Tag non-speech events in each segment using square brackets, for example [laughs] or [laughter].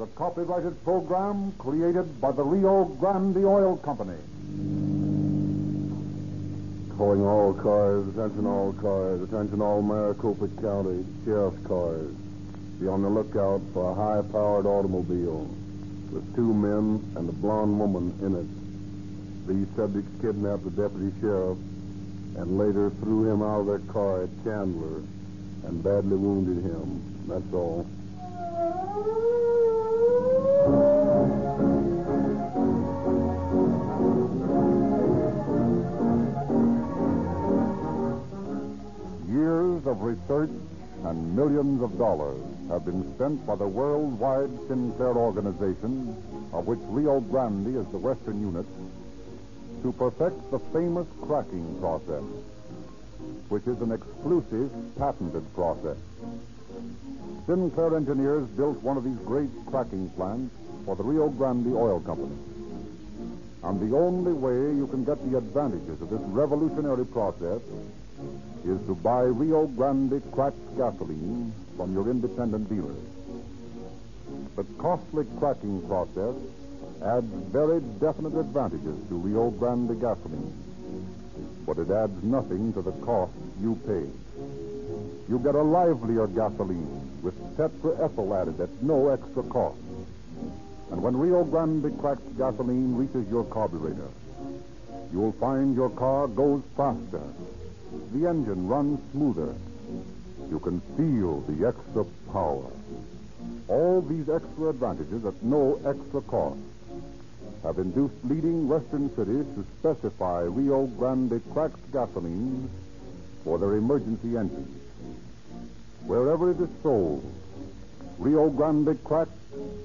a copyrighted program created by the Rio Grande Oil Company. Calling all cars, attention all cars, attention all Maricopa County sheriff's cars. Be on the lookout for a high-powered automobile with two men and a blonde woman in it. These subjects kidnapped the deputy sheriff and later threw him out of their car at Chandler and badly wounded him. That's all. Research and millions of dollars have been spent by the worldwide Sinclair organization, of which Rio Grande is the western unit, to perfect the famous cracking process, which is an exclusive patented process. Sinclair engineers built one of these great cracking plants for the Rio Grande Oil Company. And the only way you can get the advantages of this revolutionary process is to buy Rio Grande cracked gasoline from your independent dealers. The costly cracking process adds very definite advantages to Rio Grande gasoline, but it adds nothing to the cost you pay. You get a livelier gasoline with tetraethyl added at no extra cost. And when Rio Grande cracked gasoline reaches your carburetor, you'll find your car goes faster. The engine runs smoother. You can feel the extra power. All these extra advantages at no extra cost have induced leading western cities to specify Rio Grande cracked gasoline for their emergency engines. Wherever it is sold, Rio Grande cracked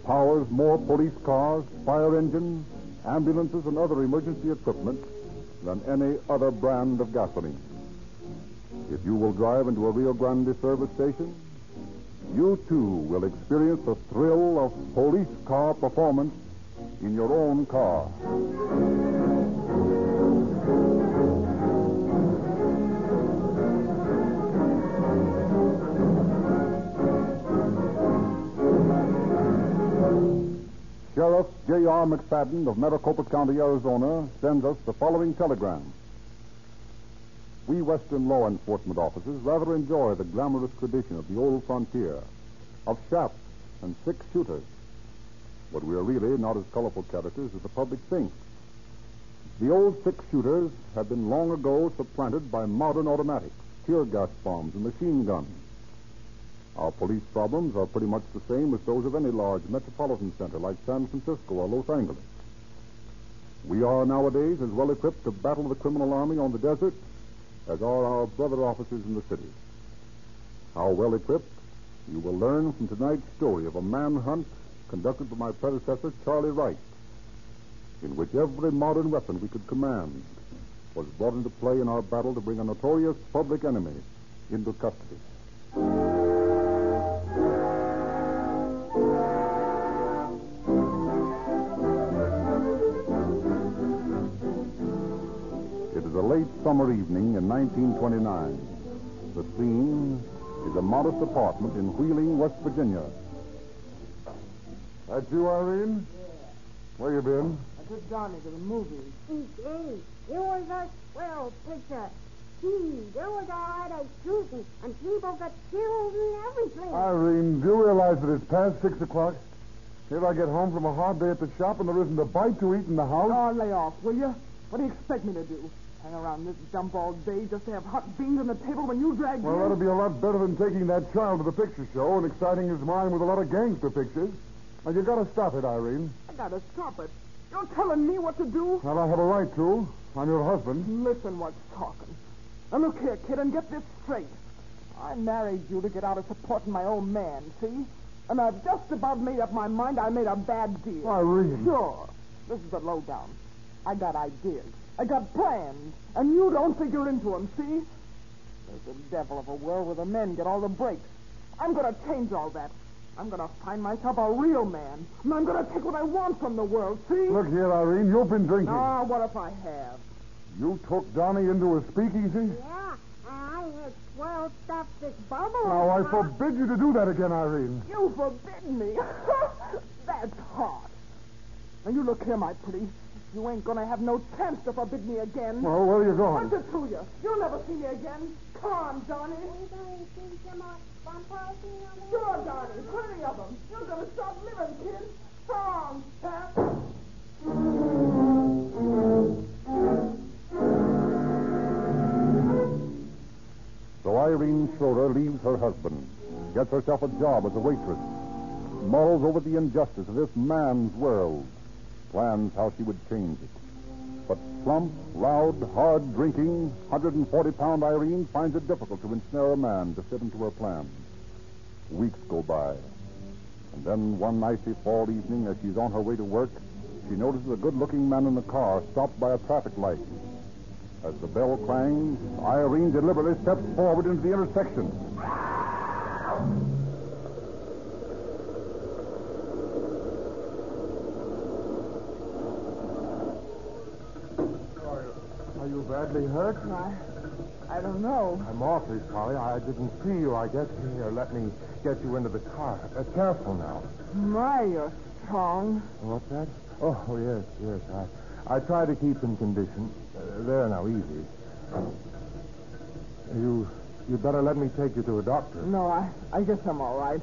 powers more police cars, fire engines, ambulances, and other emergency equipment than any other brand of gasoline. If you will drive into a Rio Grande service station, you too will experience the thrill of police car performance in your own car. Sheriff J.R. McFadden of Maricopa County, Arizona, sends us the following telegram. We Western law enforcement officers rather enjoy the glamorous tradition of the old frontier, of shafts and six shooters. But we are really not as colorful characters as the public thinks. The old six shooters have been long ago supplanted by modern automatics, tear gas bombs, and machine guns. Our police problems are pretty much the same as those of any large metropolitan center like San Francisco or Los Angeles. We are nowadays as well equipped to battle the criminal army on the desert as are our brother officers in the city. How well equipped, you will learn from tonight's story of a manhunt conducted by my predecessor, Charlie Wright, in which every modern weapon we could command was brought into play in our battle to bring a notorious public enemy into custody. Late summer evening in 1929. The scene is a modest apartment in Wheeling, West Virginia. That you, Irene? Yeah. Where you been? I took Johnny to the movies. Gee, it was a swell picture. Gee, there was a lot of shooting, and people got killed and everything. Irene, do you realize that it's past six o'clock? Here I get home from a hard day at the shop and there isn't a bite to eat in the house. Oh, lay off, will you? What do you expect me to do? Hang around this dump all day just to have hot beans on the table when you drag me. Well, me? that'd be a lot better than taking that child to the picture show and exciting his mind with a lot of gangster pictures. Now, you gotta stop it, Irene. I gotta stop it. You're telling me what to do? Well, I have a right to. I'm your husband. Listen what's talking. Now look here, kid, and get this straight. I married you to get out of supporting my old man, see? And I've just about made up my mind I made a bad deal. Irene. Sure. This is the lowdown. I got ideas. I got plans. And you don't figure into them, see? There's a devil of a world where the men get all the breaks. I'm going to change all that. I'm going to find myself a real man. And I'm going to take what I want from the world, see? Look here, Irene. You've been drinking. Ah, what if I have? You took Donnie into a speakeasy? Yeah, I had swelled up this bubble. Now, I forbid you to do that again, Irene. You forbid me. [laughs] That's hot. Now, you look here, my pretty. You ain't gonna have no chance to forbid me again. Well, where are you going? What's it to you? You'll never see me again. Come on, Johnny. Are you going to see some more vampires in your man? Sure, Johnny. Plenty of them. You're gonna stop living, kid. So long, Pat. So Irene Schroeder leaves her husband, gets herself a job as a waitress, mulls over the injustice of this man's world, plans how she would change it. But plump, loud, hard drinking, 140 pound Irene finds it difficult to ensnare a man to fit into her plans. Weeks go by. And then one icy fall evening, as she's on her way to work, she notices a good looking man in a car stopped by a traffic light. As the bell clangs, Irene deliberately steps forward into the intersection. Are you badly hurt? I, I don't know. I'm awfully sorry. I didn't see you. I guess here, let me get you into the car. Uh, careful now. My, you're strong. What's that? Oh, yes, yes. I, I try to keep in condition. Uh, there now, easy. You, you better let me take you to a doctor. No, I, I guess I'm all right.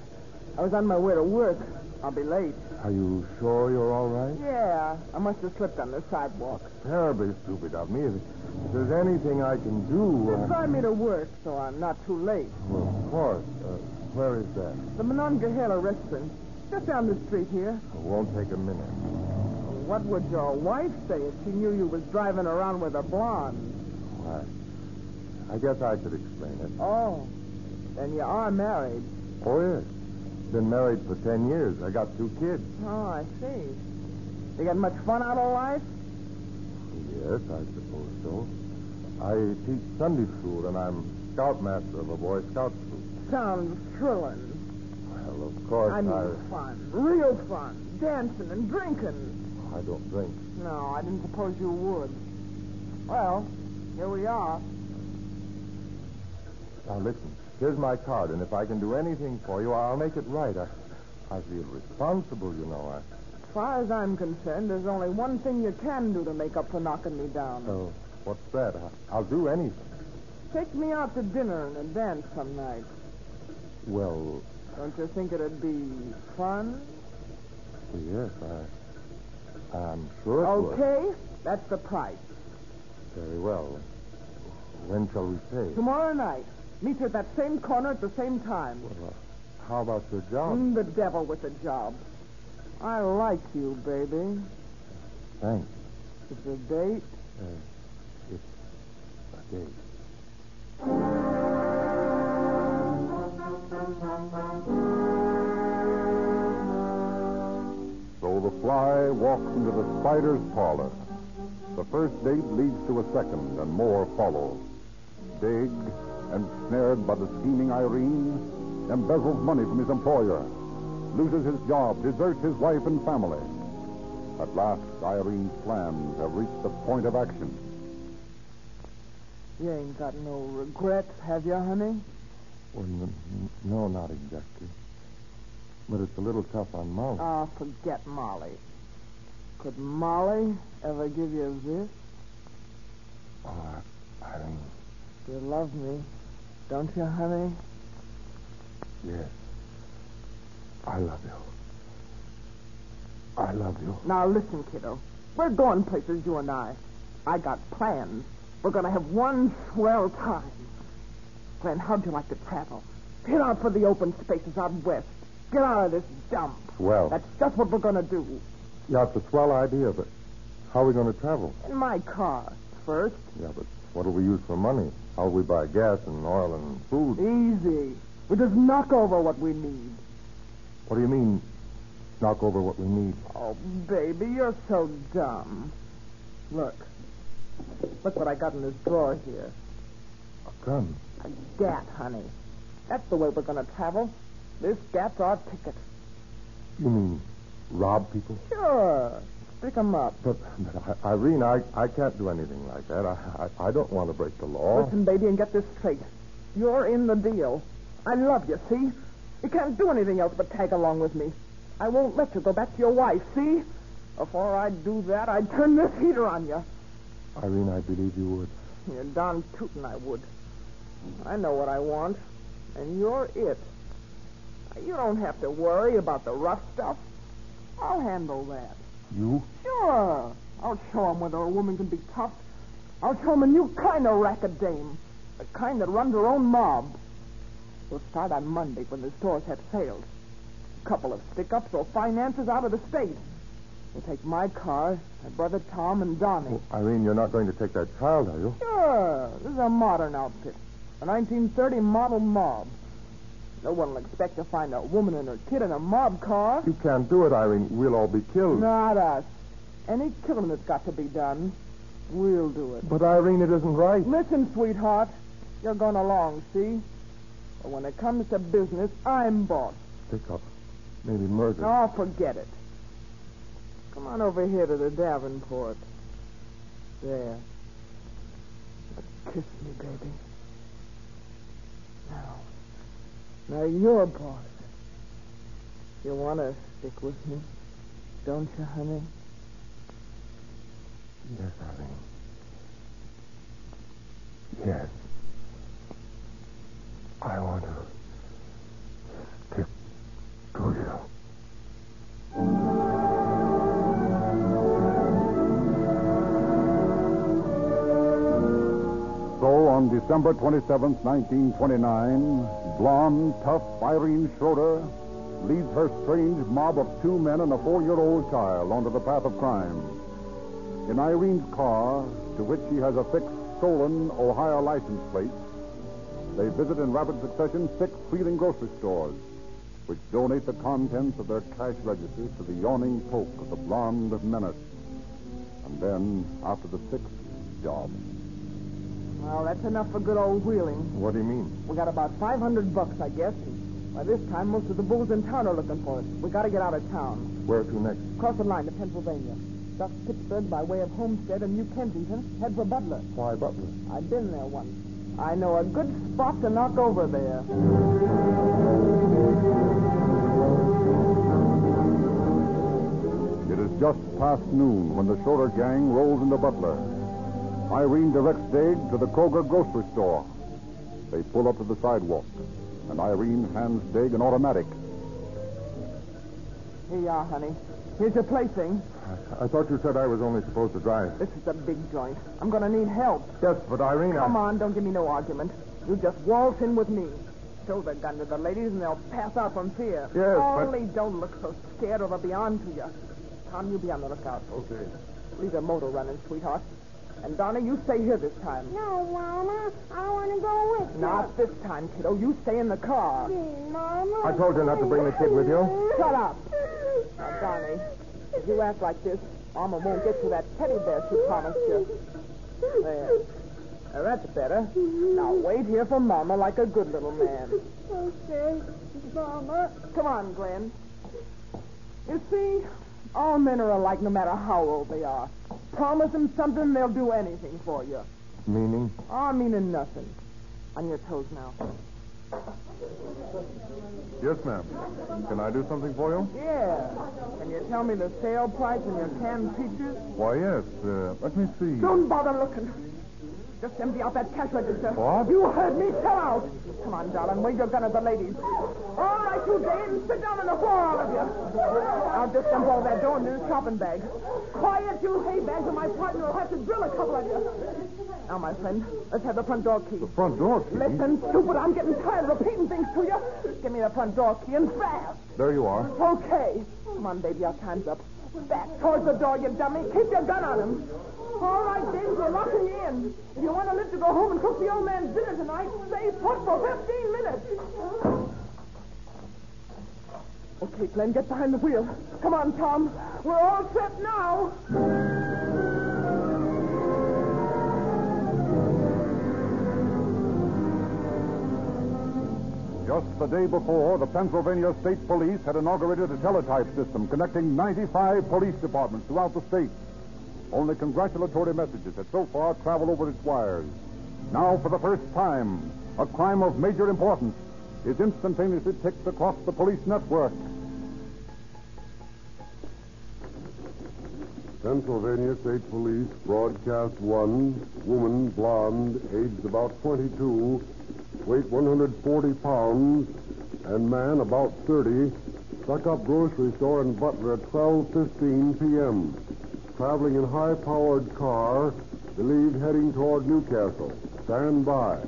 I was on my way to work. I'll be late. Are you sure you're all right? Yeah, I must have slipped on the sidewalk. Terribly stupid of me. If, if there's anything I can do. Just Uh, drive me to work so I'm not too late. well, of course. Uh, where is that? The Monongahela restaurant. Just down the street here. It won't take a minute. What would your wife say if she knew you was driving around with a blonde? Why? I guess I could explain it. Oh, then you are married. Oh, yes. Been married for ten years. I got two kids. Oh, I see. You get much fun out of life? Yes, I suppose so. I teach Sunday school, and I'm scoutmaster of a Boy Scout troop. Sounds thrilling. Well, of course, I mean fun. Real fun. Dancing and drinking. I don't drink. No, I didn't suppose you would. Well, here we are. Now, listen. Here's my card, and if I can do anything for you, I'll make it right. I, I feel responsible, you know. I, As far as I'm concerned, there's only one thing you can do to make up for knocking me down. oh, what's that? I, I'll do anything. Take me out to dinner and a dance some night. Well, Don't you think it'd be fun? yes, I, I'm sure it would. Okay, that's the price. Very well. When shall we say? Tomorrow night, meet you at that same corner at the same time. Well, uh, how about your job? Mm, the devil with the job. I like you, baby. Thanks. It's a date. Uh, it's a date. So the fly walks into the spider's parlor. The first date leads to a second, and more follow. Dig, ensnared by the scheming Irene, embezzles money from his employer, loses his job, deserts his wife and family. At last, Irene's plans have reached the point of action. You ain't got no regrets, have you, honey? Well, n- n- no, not exactly. But it's a little tough on Molly. Oh, forget Molly. Could Molly ever give you this? oh, I, I mean, You love me, don't you, honey? yes. I love you. I love you. Now listen, kiddo. We're going places, you and I. I got plans. We're going to have one swell time. Glenn, how'd you like to travel? Get out for the open spaces out west. Get out of this dump. Well, That's just what we're going to do. yeah, it's a swell idea, but how are we going to travel? In my car, first. Yeah, but what'll we use for money? How'll we buy gas and oil and food? Easy. We just knock over what we need. What do you mean, knock over what we need? Oh, baby, you're so dumb. Look. Look what I got in this drawer here. A gun. A gat, honey. That's the way we're going to travel. This gat's our ticket. You mean rob people? Sure. Pick up. But, but I, Irene, I, I can't do anything like that. I, I, I don't want to break the law. Listen, baby, and get this straight. You're in the deal. I love you, see? You can't do anything else but tag along with me. I won't let you go back to your wife, see? Before I'd do that, I'd turn this heater on you. Irene, I believe you would. You're darn tootin' I would. I know what I want, and you're it. You don't have to worry about the rough stuff. I'll handle that. You? Sure. I'll show 'em whether a woman can be tough. I'll show 'em a new kind of racket dame. The kind that runs her own mob. We'll start on Monday when the stores have sales. A couple of stick-ups or finances out of the state. We'll take my car, my brother Tom, and Donnie. Irene, you're not going to take that child, are you? Sure. This is a modern outfit. A 1930 model mob. No one will expect to find a woman and her kid in a mob car. You can't do it, Irene. We'll all be killed. Not us. Any killing that's got to be done, we'll do it. But, Irene, it isn't right. Listen, sweetheart. You're going along, see? But when it comes to business, I'm boss. Pick up. Maybe murder. Oh, forget it. Come on over here to the Davenport. There. Kiss me, baby. Now. Now you're boss. You want to stick with me, don't you, honey? Yes, Irene. Yes. I want to December 27th, 1929, blonde, tough Irene Schroeder leads her strange mob of two men and a four-year-old child onto the path of crime. In Irene's car, to which she has affixed stolen Ohio license plates, they visit in rapid succession six Wheeling grocery stores, which donate the contents of their cash registers to the yawning poke of the blonde menace. And then, after the sixth job, Well, that's enough for good old Wheeling. What do you mean? We got about 500 bucks, I guess. And by this time, most of the bulls in town are looking for us. We got to get out of town. Where to next? Cross the line to Pennsylvania. Duck Pittsburgh by way of Homestead and New Kensington. Head for Butler. Why, Butler? I've been there once. I know a good spot to knock over there. It is just past noon when the Schroeder gang rolls into Butler. Irene directs Dade to the Kroger grocery store. They pull up to the sidewalk, and Irene hands Dade an automatic. Here you are, honey. Here's your plaything. I thought you said I was only supposed to drive. This is a big joint. I'm going to need help. Yes, but Irene, Come on, don't give me no argument. You just waltz in with me. Show the gun to the ladies, and they'll pass out from fear. Yes, but- Only don't look so scared, or they'll be on to you. Tom, you be on the lookout. Okay. Leave the motor running, sweetheart. And Donna, you stay here this time. No, Mama. I want to go with you. Not this time, kiddo. You stay in the car. Gee, Mama. I told you not to bring the kid with you. Shut up. Now, Donnie, if you act like this, Mama won't get you that teddy bear she promised you. There. Now, that's better. Now, wait here for Mama like a good little man. Okay, Mama. Come on, Glenn. You see, all men are alike no matter how old they are. Promise them something, they'll do anything for you. Meaning? Oh, meaning nothing. On your toes now. Yes, ma'am. Can I do something for you? Yeah. Can you tell me the sale price on your canned peaches? Why, yes. Uh, let me see. Don't bother looking. Just empty out that cash register. What? You heard me. Sell out. Come on, darling. Wave your gun at the ladies. All right, you Dave. Sit down on the floor, all of you. I'll just dump all that dough into the shopping bag. Quiet, you hay bags, or my partner will have to drill a couple of you. Now, my friend, let's have the front door key. The front door key? Listen, stupid, I'm getting tired of repeating things to you. Give me the front door key and fast. There you are. Okay. Come on, baby, our time's up. Back towards the door, you dummy. Keep your gun on him. All right, James, we're locking you in. If you want to live to go home and cook the old man's dinner tonight, stay put for 15 minutes. Okay, Glenn, get behind the wheel. Come on, Tom. We're all set now. Just the day before, the Pennsylvania State Police had inaugurated a teletype system connecting 95 police departments throughout the state. Only congratulatory messages had so far traveled over its wires. Now, for the first time, a crime of major importance is instantaneously ticked across the police network. Pennsylvania State Police broadcast one woman, blonde, aged about 22, weight 140 pounds, and man about 30, stuck up grocery store in Butler at 12:15 p.m. Traveling in high-powered car, believed heading toward Newcastle. Stand by.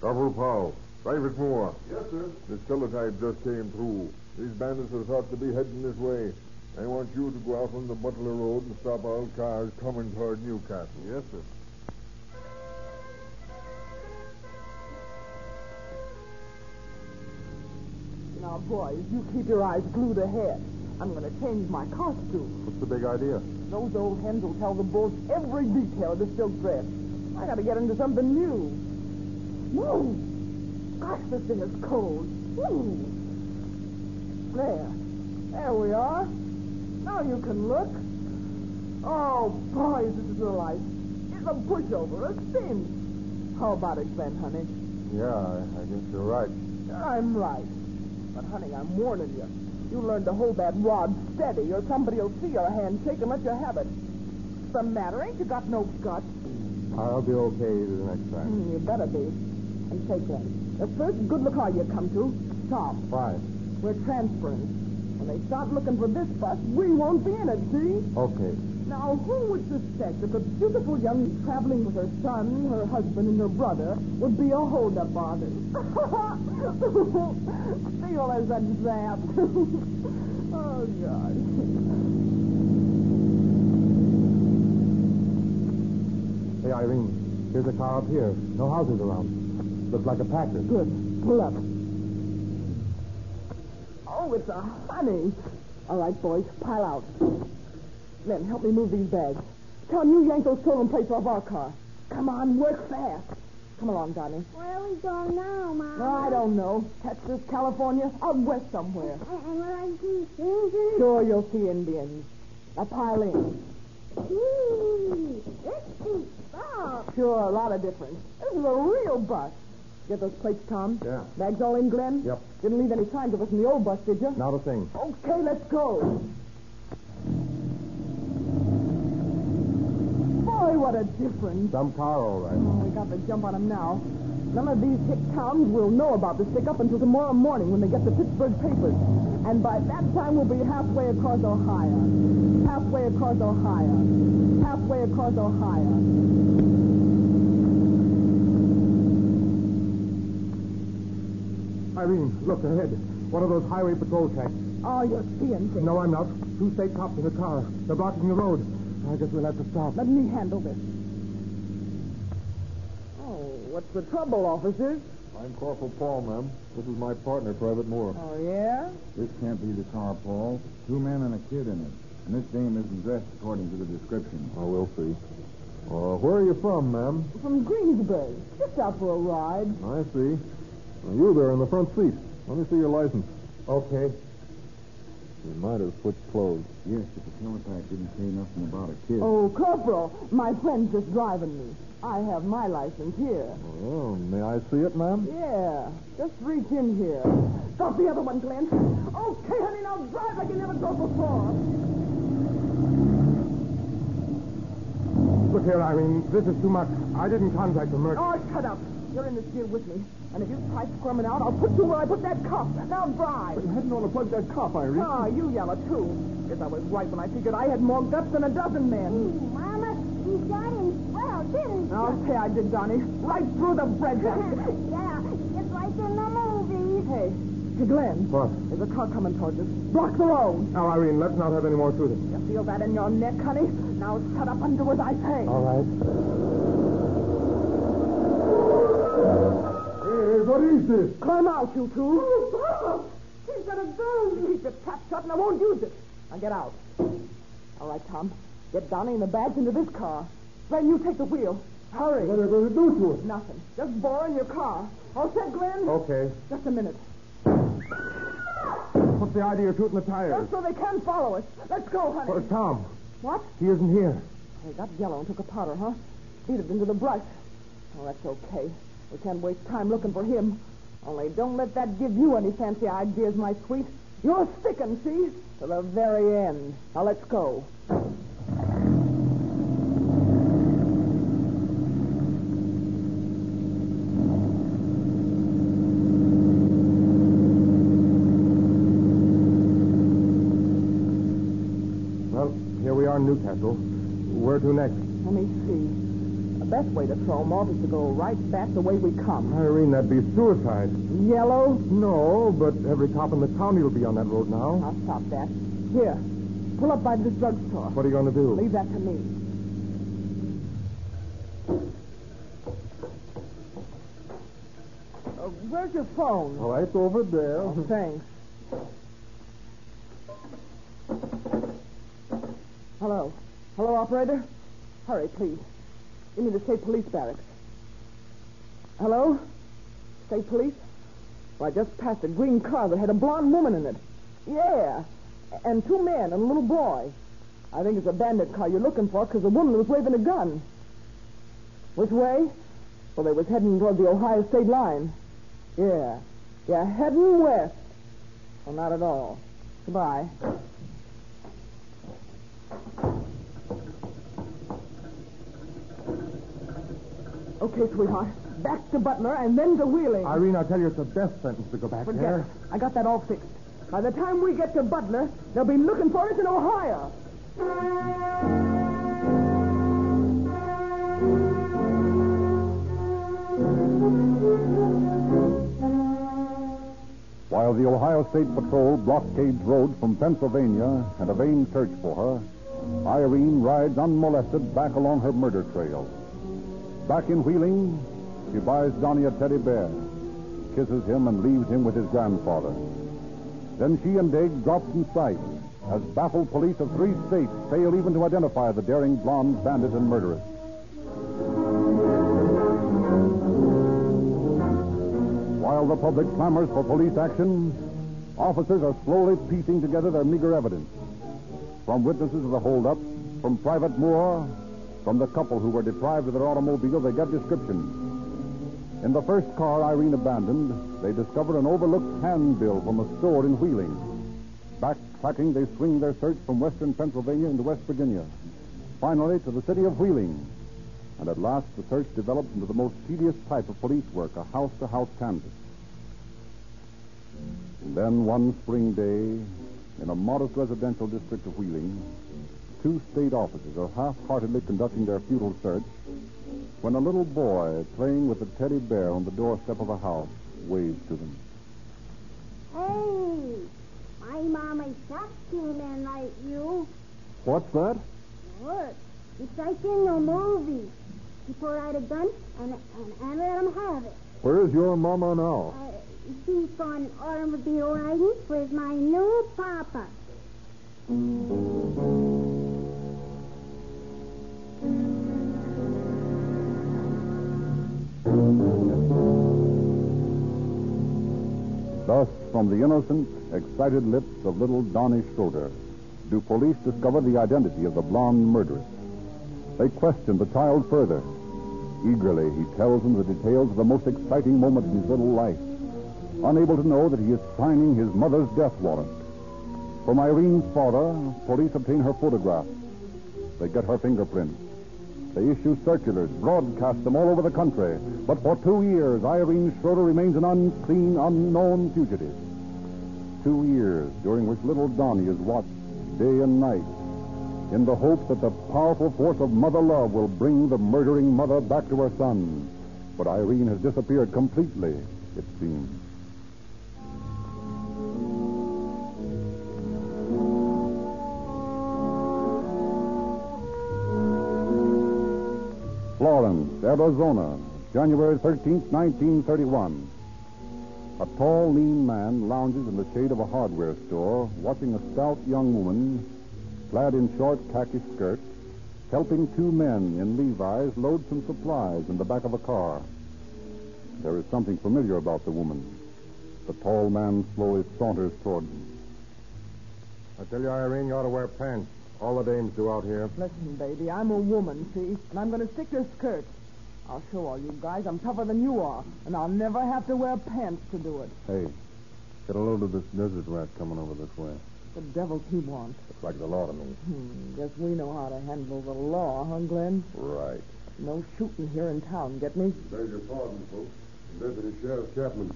Corporal Paul. Private Moore. Yes, sir. This teletype just came through. These bandits are thought to be heading this way. I want you to go out on the Butler Road and stop all cars coming toward Newcastle. Yes, sir. Oh, boys, you keep your eyes glued ahead. I'm going to change my costume. What's the big idea? Those old hens will tell the bulls every detail of the silk dress. I got to get into something new. Whoa! Gosh, this thing is cold. Whoa! There. There we are. Now you can look. Oh, boys, this is a life. It's a pushover, a spin. How about it, Glenn, honey? Yeah, I, I guess you're right. I'm right. But, honey, I'm warning you. You learn to hold that rod steady, or somebody will see your hand shake and let you have it. What's the matter? Ain't you got no guts? I'll be okay the next time. Hmm, you better be. And say, Glenn, the first good look car you come to, stop. Why? We're transferring. When they start looking for this bus, we won't be in it, see? Okay. Now, who would suspect that the beautiful young traveling with her son, her husband, and her brother would be a hold-up artist? [laughs] Feel as a zap. [laughs] oh, God. Hey, Irene, here's a car up here. No houses around. Looks like a packer. Good. Pull up. Oh, it's uh, a honey. All right, boys, pile out. Glenn, help me move these bags. Tom, you yank those stolen plates off our car. Come on, work fast. Come along, Donnie. Where are we going now, Mom? No, I don't know. Texas, California, out west somewhere. And, and will I see Indians? Sure, you'll see Indians. Now pile in. Gee, this is soft. Sure, a lot of difference. This is a real bus. Get those plates, Tom? Yeah. Bags all in, Glenn? Yep. Didn't leave any signs of us in the old bus, did you? Not a thing. Okay, let's go. Boy, what a difference. Some car, all right. Oh, we got the jump on them now. None of these hick towns will know about this stick up until tomorrow morning when they get the Pittsburgh papers. And by that time, we'll be halfway across Ohio. Halfway across Ohio. Halfway across Ohio. Irene, look ahead. One of those highway patrol tanks. Oh, you're seeing things. No, I'm not. Two state cops in a car. They're blocking the road. I guess we'll have to stop. Let me handle this. Oh, what's the trouble, officers? I'm Corporal Paul, ma'am. This is my partner, Private Moore. Oh, yeah? This can't be the car, Paul. Two men and a kid in it. And this dame isn't dressed according to the description. Oh, we'll see. Uh, where are you from, ma'am? From Greensburg. Just out for a ride. I see. Now, you there in the front seat. Let me see your license. Okay. You might have switched clothes. Yes, but the teletype didn't say nothing about a kid. Oh, Corporal, my friend's just driving me. I have my license here. Oh, may I see it, ma'am? Yeah, just reach in here. Stop the other one, Glenn. Okay, honey, now drive like you never drove before. Look here, Irene. This is too much. I didn't contact the murder. Oh, shut up. You're in this deal with me. And if you try squirming out, I'll put you where I put that cop. Now drive. But you hadn't ought to plug that cop, Irene. Ah, you yellow, too. Guess I was right when I figured I had more guts than a dozen men. Ooh, Mama, you got him well, didn't you? Okay, I did, Donnie. Right through the breadbasket. [laughs] yeah, just like in the movies. hey, to Glenn. What? There's a car coming towards us. Block the road. Now, Irene, let's not have any more shooting. You feel that in your neck, honey? Now shut up and do as I say. All right. Hey, what is this? Climb out, you two. Oh, Bob! He's got a gun. Keep your trap shut and I won't use it. Now get out. All right, Tom. Get Donnie and the bags into this car. Then you take the wheel. Hurry. What are they going to do to us? Nothing. Just bore in your car. All set, Glenn? Okay. Just a minute. What's the idea of shooting the tires? Just so they can follow us. Let's go, honey. Where's Tom? What? He isn't here. They got yellow and took a powder, huh? Beat it into the brush. Oh, that's okay. We can't waste time looking for him. Only don't let that give you any fancy ideas, my sweet. You're sticking, see? To the very end. Now let's go. Well, here we are in Newcastle. Where to next? Let me see. The best way to throw throw 'em off is to go right back the way we come. Irene, that'd be suicide. Yellow? No, but every cop in the county will be on that road now. I'll stop that. Here, pull up by this drugstore. What are you going to do? Leave that to me. Uh, where's your phone? Right over there. Oh, thanks. Hello. Hello, operator? Hurry, please. Give me the state police barracks. Hello? State police? Well, I just passed a green car that had a blonde woman in it. Yeah. And two men and a little boy. I think it's a bandit car you're looking for because the woman was waving a gun. Which way? Well, they was heading toward the Ohio state line. Yeah. Yeah, heading west. Well, not at all. Goodbye. Okay, sweetheart. Back to Butler and then to Wheeling. Irene, I'll tell you, it's the best sentence to go back Forget there. it. I got that all fixed. By the time we get to Butler, they'll be looking for us in Ohio. While the Ohio State Patrol blockades roads from Pennsylvania and a vain search for her, Irene rides unmolested back along her murder trail. Back in Wheeling, she buys Donnie a teddy bear, kisses him, and leaves him with his grandfather. Then she and Dig drop from sight as baffled police of three states fail even to identify the daring blonde bandit and murderess. While the public clamors for police action, officers are slowly piecing together their meager evidence. From witnesses of the holdup, from Private Moore, from the couple who were deprived of their automobile, they get descriptions. In the first car Irene abandoned, they discover an overlooked handbill from a store in Wheeling. Backtracking, they swing their search from western Pennsylvania into West Virginia. Finally, to the city of Wheeling. And at last, the search develops into the most tedious type of police work, a house-to-house canvass. And then one spring day, in a modest residential district of Wheeling, two state officers are half-heartedly conducting their futile search when a little boy playing with a teddy bear on the doorstep of a house waves to them. Hey, my mama shot two men like you. What's that? What? It's like in the movie. He pulled out a gun and, and, and let him have it. Where's your mama now? Uh, she's gone automobile riding with my new papa. Thus, from the innocent, excited lips of little Donnie Schroeder, do police discover the identity of the blonde murderess. They question the child further. Eagerly, he tells them the details of the most exciting moment in his little life, unable to know that he is signing his mother's death warrant. From Irene's father, police obtain her photograph. They get her fingerprints. They issue circulars, broadcast them all over the country. But for two years, Irene Schroeder remains an unclean, unknown fugitive. Two years during which little Donnie is watched day and night in the hope that the powerful force of mother love will bring the murdering mother back to her son. But Irene has disappeared completely, it seems. Florence, Arizona, January 13, 1931. A tall, lean man lounges in the shade of a hardware store, watching a stout young woman, clad in short khaki skirt, helping two men in Levi's load some supplies in the back of a car. There is something familiar about the woman. The tall man slowly saunters toward them. I tell you, Irene, you ought to wear pants. All the dames do out here. Listen, baby, I'm a woman, see? And I'm going to stick to skirts. I'll show all you guys I'm tougher than you are, and I'll never have to wear pants to do it. Hey, Get a load of this desert rat coming over this way. The devil's he wants. Looks like the law to me. Hmm, guess we know how to handle the law, huh, Glenn? Right. No shooting here in town, get me? Beg your pardon, folks. Deputy Sheriff Chapman. Do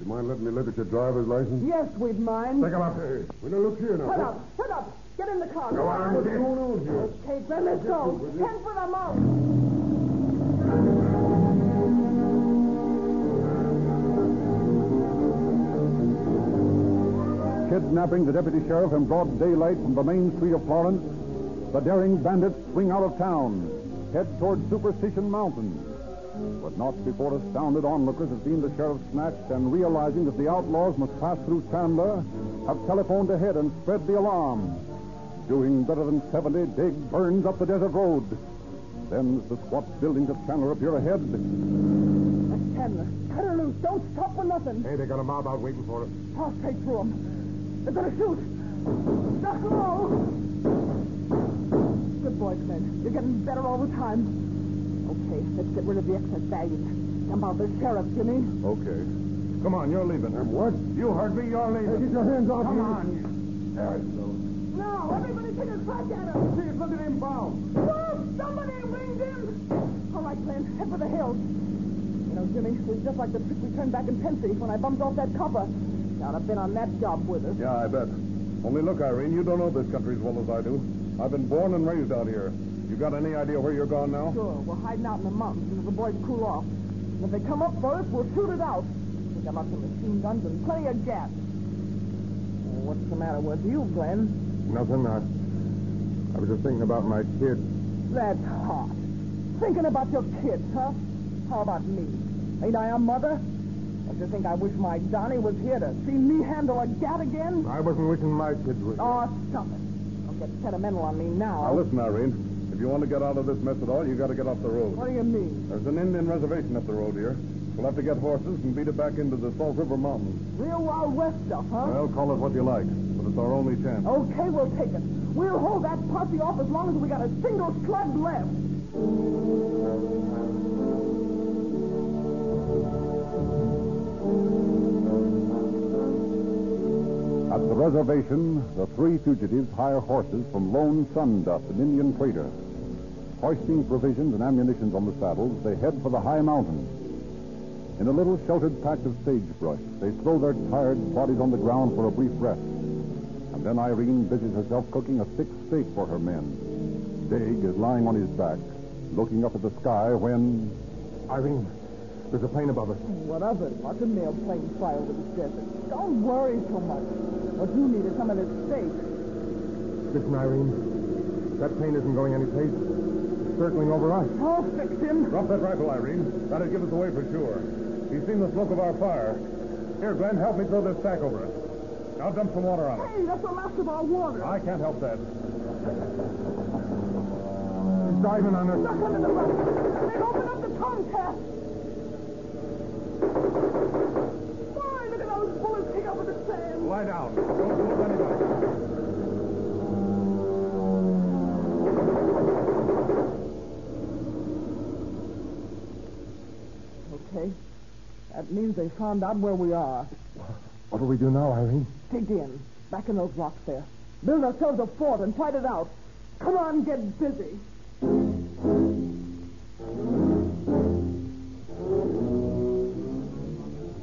you mind letting me look at your driver's license? Yes, we'd mind. Take him up here. We don't look here now. Put up, put up. Get in the car. Go on, What's going on here? Okay, Glenn, let's go. Ten for the mouth. Kidnapping the deputy sheriff in broad daylight from the main street of Florence, the daring bandits swing out of town, head toward Superstition Mountain. But not before astounded onlookers have seen the sheriff snatched and realizing that the outlaws must pass through Chandler, have telephoned ahead and spread the alarm. Doing better than 70, Dig burns up the desert road. Then, the squat buildings of Chandler appear ahead, That's Chandler. Cut her loose. Don't stop for nothing. Hey, they got a mob out waiting for us. Toss straight through them. They're going to shoot. Duck low. Good boy, Glenn. You're getting better all the time. Okay, let's get rid of the excess baggage. Jump out the sheriff, Jimmy. Okay. Come on, you're leaving. what? You heard me, you're leaving. Hey, get your hands off Come me. on. There you go. No, everybody take a crack at him. See look at him bound. Stop! Somebody ringed him. All right, Glenn, head for the hills. You know, Jimmy, it was just like the trick we turned back in Pensy when I bumped off that cover. Should have been on that job with us. Yeah, I bet. Only look, Irene, you don't know this country as well as I do. I've been born and raised out here. You got any idea where you're going now? Sure, we're hiding out in the mountains until the boys cool off. And if they come up for us, we'll shoot it out. We got lots of machine guns and plenty of gas. Well, what's the matter with you, Glenn? Nothing. I, I was just thinking about my kid. That's hot. Thinking about your kids, huh? How about me? Ain't I a mother? Don't you think I wish my Donnie was here to see me handle a gat again? I wasn't wishing my kids were. Oh, stop it. Don't get sentimental on me now. Now, listen, Irene. If you want to get out of this mess at all, you got to get off the road. What do you mean? There's an Indian reservation up the road here. We'll have to get horses and beat it back into the Salt River Mountains. Real Wild West stuff, huh? Well, call it what you like, but it's our only chance. Okay, we'll take it. We'll hold that posse off as long as we got a single slug left. At the reservation, the three fugitives hire horses from lone sun dust, an Indian trader. Hoisting provisions and ammunition on the saddles, they head for the high mountains. In a little sheltered patch of sagebrush, they throw their tired bodies on the ground for a brief rest. And then Irene busies herself cooking a thick steak for her men. Dig is lying on his back, looking up at the sky when Irene, there's a plane above us. What of it? Lots of mail plane fly over the desert. Don't worry so much. What you need is some of this steak. Listen, Irene. That plane isn't going any place. It's circling over us. I'll fix him. Drop that rifle, Irene. That'll give us away for sure. He's seen the smoke of our fire. Here, Glenn, help me throw this sack over us. Now dump some water on it. Hey, that's the last of our water. I can't help that. He's diving on us. Duck under the rug. They open up the tomcat. Why, look at those bullets kick up in the sand. Lie down. Don't move anybody. Okay. That means they found out where we are. What do we do now, Irene? Dig in. Back in those rocks there. Build ourselves a fort and fight it out. Come on, get busy.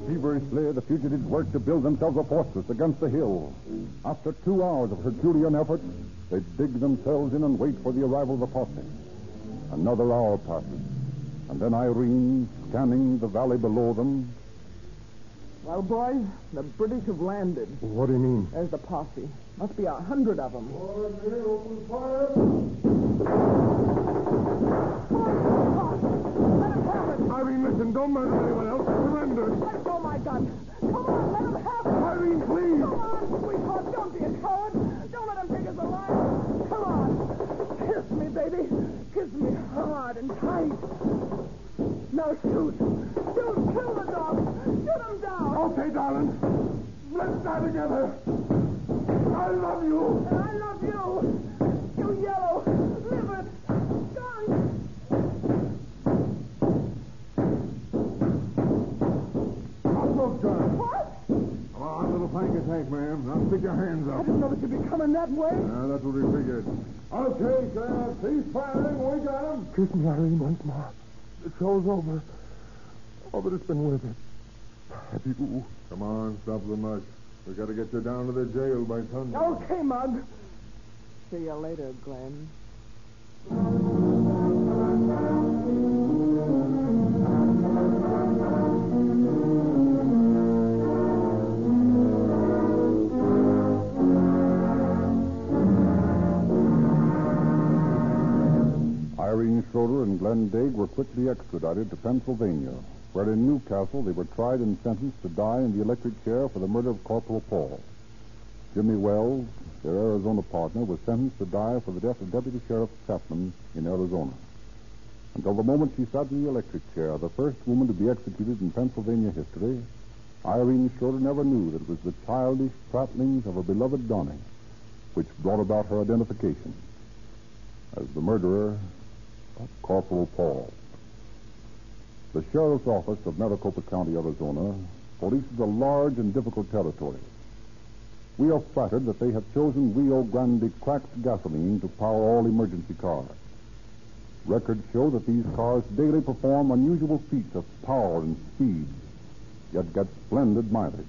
Feverishly, the fugitives work to build themselves a fortress against the hill. After two hours of Herculean effort, they dig themselves in and wait for the arrival of the posse. Another hour passes, and then Irene, scanning the valley below them, Well, boys, the British have landed. What do you mean? There's the posse. Must be a hundred of them. Have it. Irene, listen, don't murder anyone else. Surrender. Let go oh, my gun. Come on, let them have it. Irene, please. Come on, sweetheart. Don't be a coward. Don't let them take us alive. Come on. Kiss me, baby. Kiss me hard and tight. Now shoot. Shoot. Kill the dog. Shoot him down. Okay, darling. Let's die together. I love you. And I love you. You yellow. Live it. Skunk. Our smoke gun. What? Come on, little finger tank, ma'am. Now Stick your hands up. I didn't know that you'd be coming that way. Ah, that's what we figured. Okay, Sheriff. Cease firing. We got him. Kiss me, Irene, once more. The show's over. Oh, but it's been worth it. Happy you. Come on, stop the mush. We got to get you down to the jail by sundown. Okay, Mug. See you later, Glenn. Schroeder and Glenn Dague were quickly extradited to Pennsylvania, where in Newcastle they were tried and sentenced to die in the electric chair for the murder of Corporal Paul. Jimmy Wells, their Arizona partner, was sentenced to die for the death of Deputy Sheriff Chapman in Arizona. Until the moment she sat in the electric chair, the first woman to be executed in Pennsylvania history, Irene Schroeder never knew that it was the childish prattlings of her beloved Donnie which brought about her identification as the murderer Corporal Paul. The Sheriff's Office of Maricopa County, Arizona, polices a large and difficult territory. We are flattered that they have chosen Rio Grande cracked gasoline to power all emergency cars. Records show that these cars daily perform unusual feats of power and speed, yet get splendid mileage.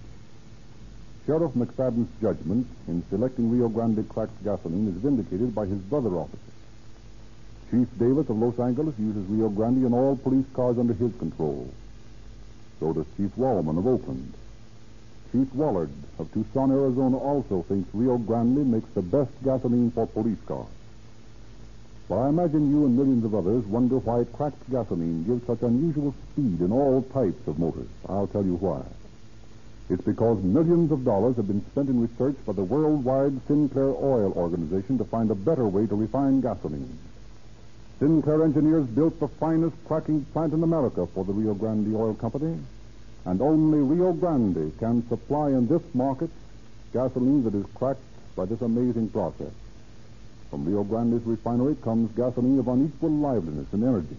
Sheriff McFadden's judgment in selecting Rio Grande cracked gasoline is vindicated by his brother officer. Chief Davis of Los Angeles uses Rio Grande in all police cars under his control. So does Chief Wallman of Oakland. Chief Wallard of Tucson, Arizona also thinks Rio Grande makes the best gasoline for police cars. But I imagine you and millions of others wonder why cracked gasoline gives such unusual speed in all types of motors. I'll tell you why. It's because millions of dollars have been spent in research by the worldwide Sinclair Oil Organization to find a better way to refine gasoline. Sinclair engineers built the finest cracking plant in America for the Rio Grande Oil Company, and only Rio Grande can supply in this market gasoline that is cracked by this amazing process. From Rio Grande's refinery comes gasoline of unequal liveliness and energy,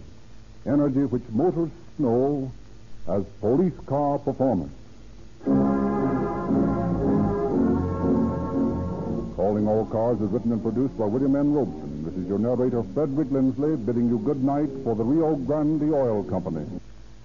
energy which motors know as police car performance. Calling All Cars is written and produced by William N. Robson. This is your narrator, Frederick Lindsley, bidding you good night for the Rio Grande Oil Company.